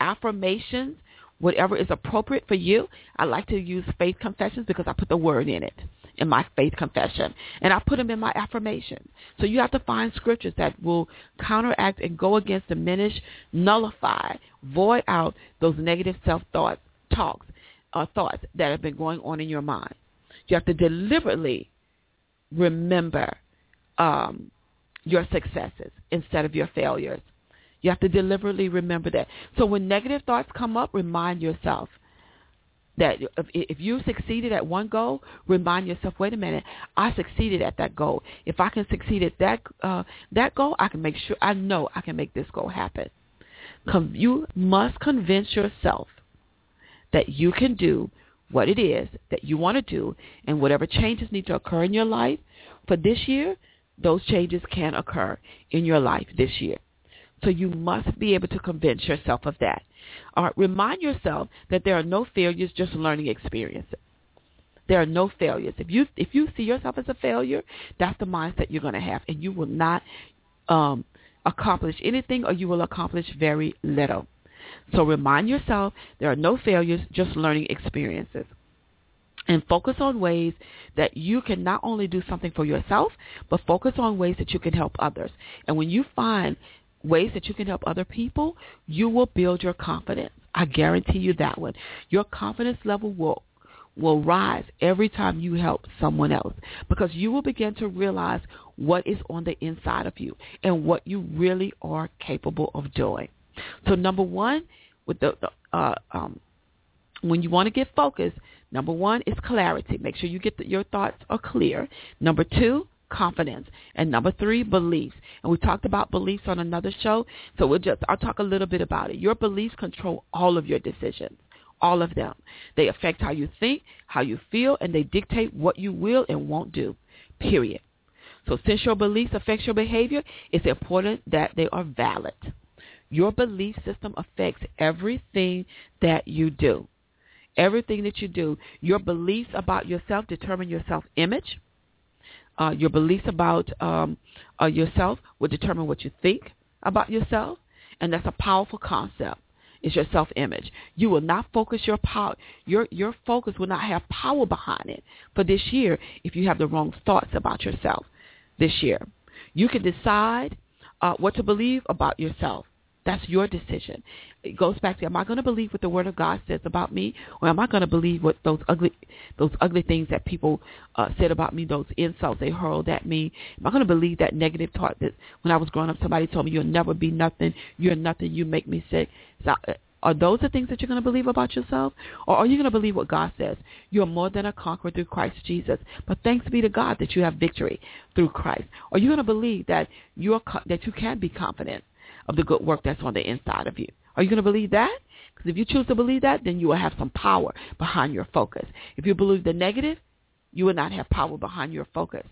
affirmations, whatever is appropriate for you. I like to use faith confessions because I put the word in it in my faith confession and I put them in my affirmation. So you have to find scriptures that will counteract and go against, diminish, nullify, void out those negative self-thoughts, talks, or thoughts that have been going on in your mind. You have to deliberately remember um, your successes instead of your failures. You have to deliberately remember that. So when negative thoughts come up, remind yourself that if, if you succeeded at one goal, remind yourself, wait a minute, I succeeded at that goal. If I can succeed at that uh, that goal, I can make sure I know I can make this goal happen. Com- you must convince yourself that you can do what it is that you want to do, and whatever changes need to occur in your life for this year, those changes can occur in your life this year. So you must be able to convince yourself of that. Remind yourself that there are no failures, just learning experiences. There are no failures. If you if you see yourself as a failure, that's the mindset you're going to have, and you will not um, accomplish anything, or you will accomplish very little. So remind yourself there are no failures, just learning experiences. And focus on ways that you can not only do something for yourself, but focus on ways that you can help others. And when you find ways that you can help other people, you will build your confidence. I guarantee you that one. Your confidence level will will rise every time you help someone else because you will begin to realize what is on the inside of you and what you really are capable of doing. So number one, with the, the uh, um, when you want to get focused, number one is clarity. Make sure you get the, your thoughts are clear. Number two, confidence. And number three, beliefs. And we talked about beliefs on another show, so we'll just I'll talk a little bit about it. Your beliefs control all of your decisions. All of them. They affect how you think, how you feel, and they dictate what you will and won't do. Period. So since your beliefs affect your behavior, it's important that they are valid. Your belief system affects everything that you do. Everything that you do. Your beliefs about yourself determine your self-image uh, your beliefs about um, uh, yourself will determine what you think about yourself, and that's a powerful concept. It's your self-image. You will not focus your power. Your your focus will not have power behind it for this year if you have the wrong thoughts about yourself. This year, you can decide uh, what to believe about yourself that's your decision. It goes back to am I going to believe what the Word of God says about me, or am I going to believe what those ugly, those ugly things that people uh, said about me, those insults they hurled at me? Am I going to believe that negative talk that when I was growing up, somebody told me you'll never be nothing, you're nothing, you make me sick? So, uh, are those the things that you're going to believe about yourself? Or are you going to believe what God says? You're more than a conqueror through Christ Jesus. But thanks be to God that you have victory through Christ. Are you going to believe that you're that you can be confident of the good work that's on the inside of you. Are you going to believe that? Because if you choose to believe that, then you will have some power behind your focus. If you believe the negative, you will not have power behind your focus.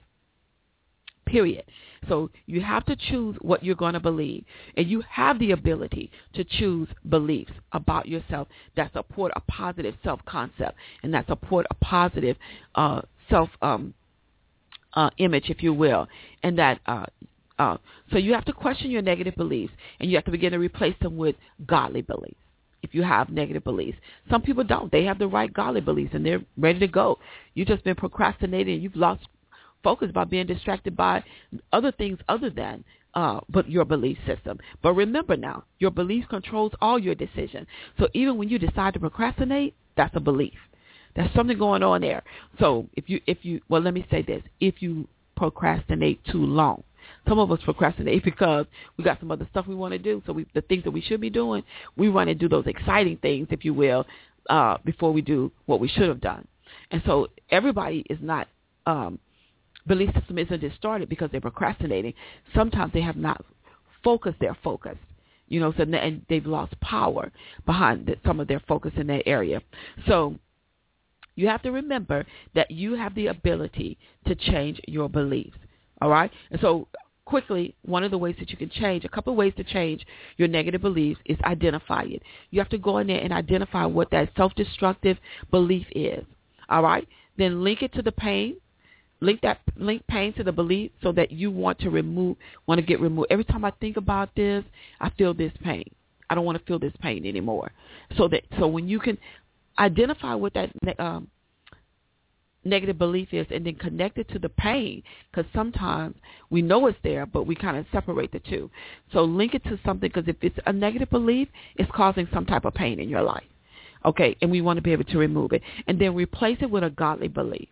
Period. So you have to choose what you're going to believe. And you have the ability to choose beliefs about yourself that support a positive self-concept and that support a positive uh, self um, uh, image, if you will, and that uh, uh, so you have to question your negative beliefs, and you have to begin to replace them with godly beliefs. If you have negative beliefs, some people don't. They have the right godly beliefs, and they're ready to go. You've just been procrastinating, you've lost focus by being distracted by other things other than uh, but your belief system. But remember now, your belief controls all your decisions. So even when you decide to procrastinate, that's a belief. There's something going on there. So if you if you well, let me say this: if you procrastinate too long, some of us procrastinate because we got some other stuff we want to do. So we, the things that we should be doing, we want to do those exciting things, if you will, uh, before we do what we should have done. And so everybody is not, um, belief system isn't just started because they're procrastinating. Sometimes they have not focused their focus you know, so and they've lost power behind the, some of their focus in that area. So you have to remember that you have the ability to change your beliefs. All right, and so quickly, one of the ways that you can change, a couple of ways to change your negative beliefs is identify it. You have to go in there and identify what that self-destructive belief is. All right? Then link it to the pain. Link that link pain to the belief so that you want to remove want to get removed. Every time I think about this, I feel this pain. I don't want to feel this pain anymore. So that so when you can identify what that um, negative belief is and then connect it to the pain because sometimes we know it's there but we kind of separate the two. So link it to something because if it's a negative belief it's causing some type of pain in your life. Okay and we want to be able to remove it. And then replace it with a godly belief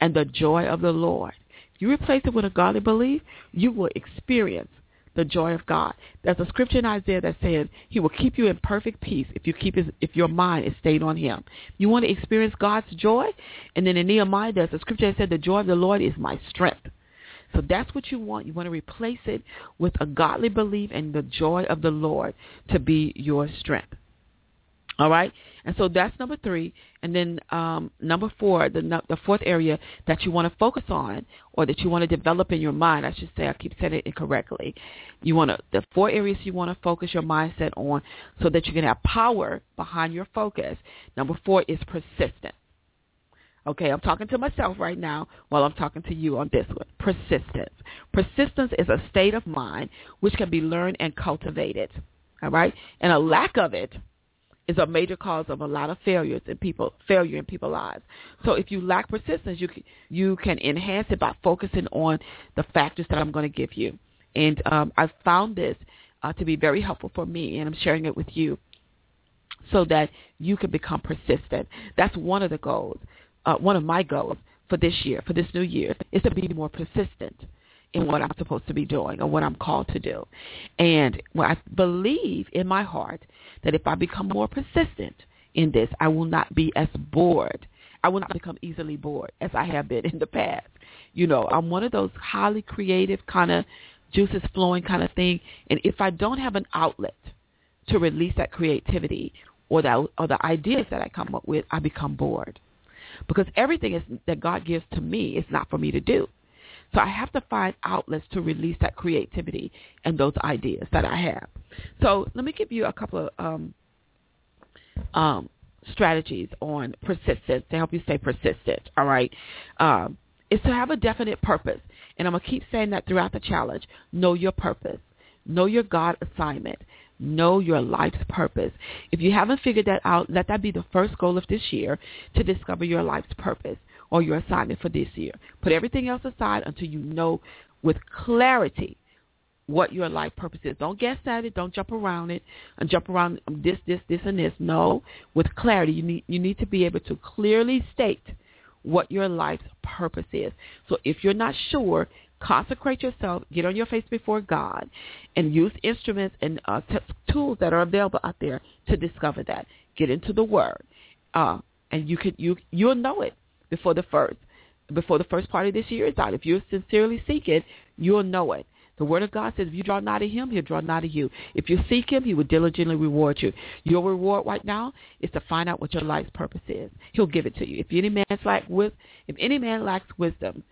and the joy of the lord. You replace it with a godly belief you will experience the joy of God. There's a scripture in Isaiah that says he will keep you in perfect peace if you keep his, if your mind is stayed on him. You want to experience God's joy? And then in Nehemiah there's a scripture that said the joy of the Lord is my strength. So that's what you want. You want to replace it with a godly belief and the joy of the Lord to be your strength. All right, and so that's number three. And then um, number four, the the fourth area that you want to focus on, or that you want to develop in your mind. I should say, I keep saying it incorrectly. You want to the four areas you want to focus your mindset on, so that you can have power behind your focus. Number four is persistent. Okay, I'm talking to myself right now while I'm talking to you on this one. Persistence. Persistence is a state of mind which can be learned and cultivated. All right, and a lack of it is a major cause of a lot of failures in people failure in people's lives. So if you lack persistence, you can, you can enhance it by focusing on the factors that I'm going to give you. And um, I found this uh, to be very helpful for me, and I'm sharing it with you so that you can become persistent. That's one of the goals. Uh, one of my goals for this year, for this new year, is to be more persistent in what I'm supposed to be doing or what I'm called to do. And well, I believe in my heart that if I become more persistent in this, I will not be as bored. I will not become easily bored as I have been in the past. You know, I'm one of those highly creative kind of juices flowing kind of thing. And if I don't have an outlet to release that creativity or the, or the ideas that I come up with, I become bored. Because everything is, that God gives to me is not for me to do. So I have to find outlets to release that creativity and those ideas that I have. So let me give you a couple of um, um, strategies on persistence to help you stay persistent. All right, um, is to have a definite purpose, and I'm gonna keep saying that throughout the challenge. Know your purpose. Know your God assignment. Know your life's purpose. If you haven't figured that out, let that be the first goal of this year to discover your life's purpose or your assignment for this year. Put everything else aside until you know with clarity what your life purpose is. Don't guess at it. Don't jump around it and jump around this, this, this, and this. No, with clarity, you need you need to be able to clearly state what your life's purpose is. So if you're not sure, consecrate yourself, get on your face before God, and use instruments and uh, t- tools that are available out there to discover that. Get into the Word, uh, and you could you you'll know it before the first before the first part of this year is out. If you sincerely seek it, you'll know it. The Word of God says if you draw nigh to Him, He'll draw nigh to you. If you seek Him, He will diligently reward you. Your reward right now is to find out what your life's purpose is. He'll give it to you. If any man lacks with, if any man lacks wisdom,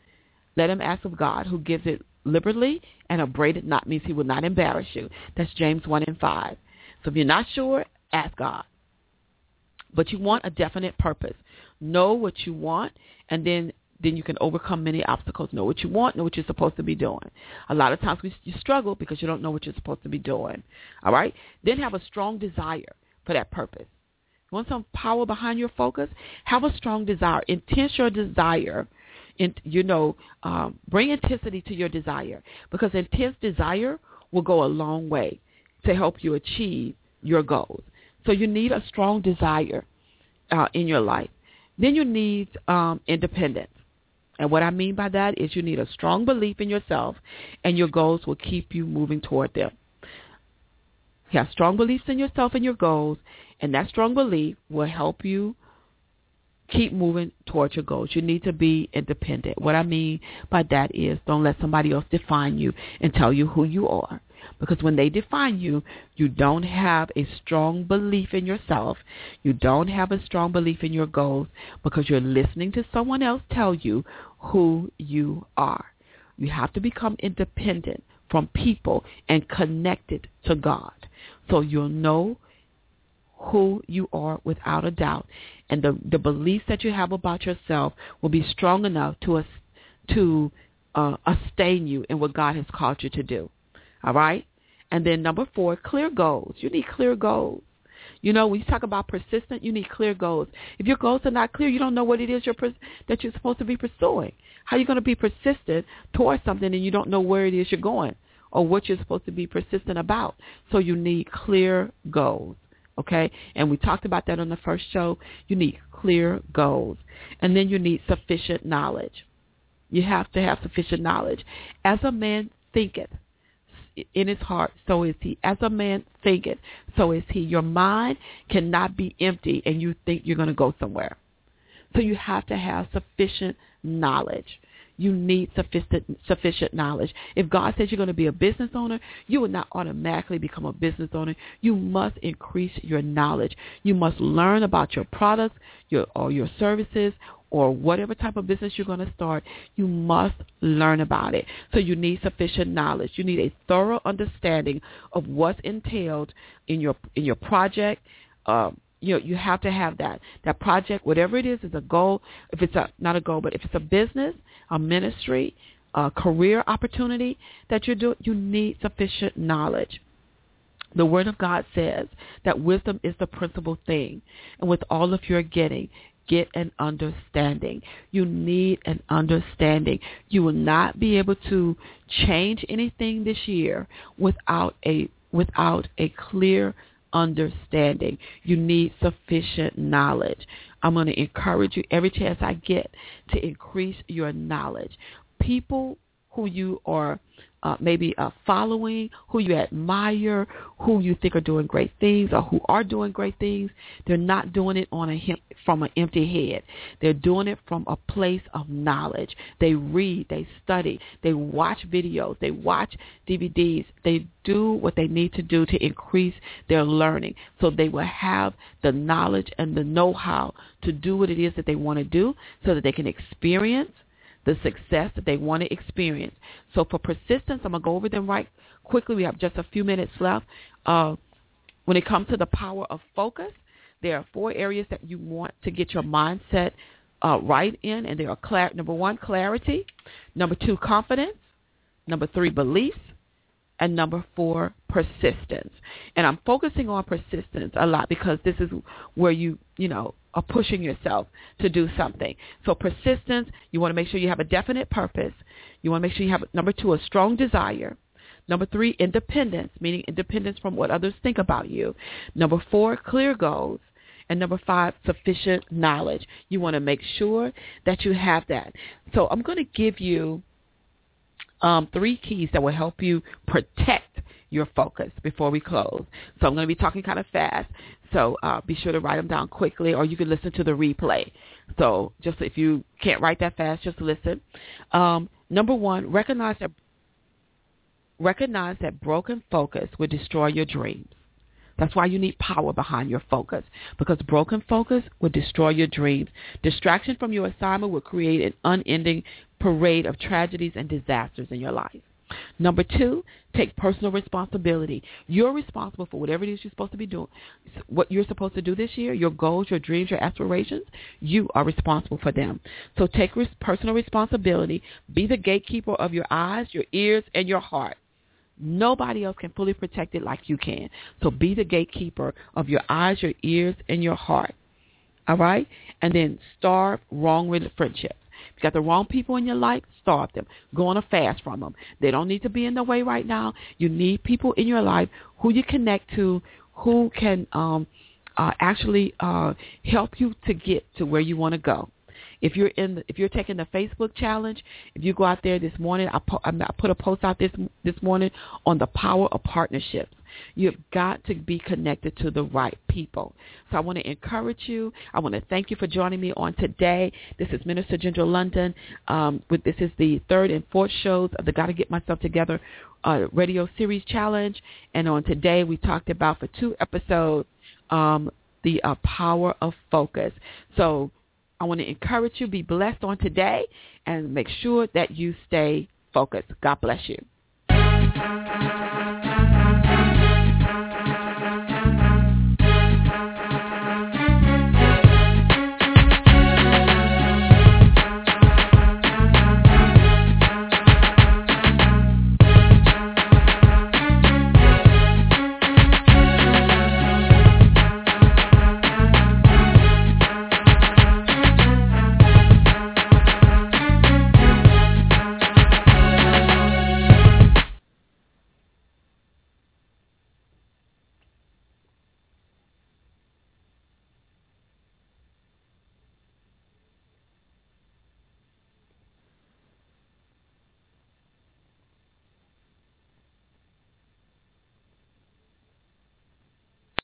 let him ask of God, who gives it liberally and upbraided not means He will not embarrass you. That's James one and five. So if you're not sure, ask God. But you want a definite purpose know what you want, and then then you can overcome many obstacles. Know what you want, know what you're supposed to be doing. A lot of times we, you struggle because you don't know what you're supposed to be doing. All right? Then have a strong desire for that purpose. You want some power behind your focus? Have a strong desire. Intense your desire. In, you know, um, bring intensity to your desire because intense desire will go a long way to help you achieve your goals. So you need a strong desire uh, in your life. Then you need um, independence. And what I mean by that is you need a strong belief in yourself and your goals will keep you moving toward them. You have strong beliefs in yourself and your goals, and that strong belief will help you keep moving towards your goals. You need to be independent. What I mean by that is don't let somebody else define you and tell you who you are. Because when they define you, you don't have a strong belief in yourself. You don't have a strong belief in your goals because you're listening to someone else tell you who you are. You have to become independent from people and connected to God. So you'll know who you are without a doubt. And the, the beliefs that you have about yourself will be strong enough to, to uh, sustain you in what God has called you to do. All right? And then number four, clear goals. You need clear goals. You know, when you talk about persistent, you need clear goals. If your goals are not clear, you don't know what it is you're that you're supposed to be pursuing. How are you going to be persistent towards something and you don't know where it is you're going or what you're supposed to be persistent about? So you need clear goals. Okay? And we talked about that on the first show. You need clear goals. And then you need sufficient knowledge. You have to have sufficient knowledge. As a man thinketh, in his heart, so is he. As a man thinketh, so is he. Your mind cannot be empty and you think you're going to go somewhere. So you have to have sufficient knowledge. You need sufficient, sufficient knowledge. If God says you're going to be a business owner, you will not automatically become a business owner. You must increase your knowledge. You must learn about your products your, or your services or whatever type of business you're going to start, you must learn about it. So you need sufficient knowledge. You need a thorough understanding of what's entailed in your in your project. Um, you know, you have to have that. That project, whatever it is, is a goal. If it's a not a goal, but if it's a business, a ministry, a career opportunity that you're doing, you need sufficient knowledge. The Word of God says that wisdom is the principal thing. And with all of your getting, get an understanding. You need an understanding. You will not be able to change anything this year without a without a clear understanding. You need sufficient knowledge. I'm going to encourage you every chance I get to increase your knowledge. People who you are uh, maybe a following, who you admire, who you think are doing great things or who are doing great things. They're not doing it on a from an empty head. They're doing it from a place of knowledge. They read, they study, they watch videos, they watch DVDs. They do what they need to do to increase their learning so they will have the knowledge and the know-how to do what it is that they want to do so that they can experience the success that they want to experience. So for persistence, I'm going to go over them right quickly. We have just a few minutes left. Uh, when it comes to the power of focus, there are four areas that you want to get your mindset uh, right in, and they are clar- number one, clarity, number two, confidence, number three, beliefs, and number four, persistence. And I'm focusing on persistence a lot because this is where you, you know, are pushing yourself to do something. So persistence, you want to make sure you have a definite purpose. You want to make sure you have, number two, a strong desire. Number three, independence, meaning independence from what others think about you. Number four, clear goals. And number five, sufficient knowledge. You want to make sure that you have that. So I'm going to give you um, three keys that will help you protect your focus before we close. So I'm going to be talking kind of fast. So uh, be sure to write them down quickly, or you can listen to the replay. So just if you can't write that fast, just listen. Um, number one, recognize that recognize that broken focus will destroy your dreams. That's why you need power behind your focus because broken focus will destroy your dreams. Distraction from your assignment will create an unending parade of tragedies and disasters in your life. Number two, take personal responsibility. You're responsible for whatever it is you're supposed to be doing. What you're supposed to do this year, your goals, your dreams, your aspirations, you are responsible for them. So take res- personal responsibility. Be the gatekeeper of your eyes, your ears, and your heart. Nobody else can fully protect it like you can. So be the gatekeeper of your eyes, your ears, and your heart. All right? And then starve wrong friendships. If you got the wrong people in your life, starve them. Go on a fast from them. They don't need to be in the way right now. You need people in your life who you connect to, who can um, uh, actually uh, help you to get to where you want to go. If you're in, if you're taking the Facebook challenge, if you go out there this morning, I, I put a post out this this morning on the power of partnerships. You've got to be connected to the right people. So I want to encourage you. I want to thank you for joining me on today. This is Minister Ginger London. Um, with this is the third and fourth shows of the Got to Get Myself Together uh, radio series challenge. And on today, we talked about for two episodes um, the uh, power of focus. So I want to encourage you, be blessed on today, and make sure that you stay focused. God bless you.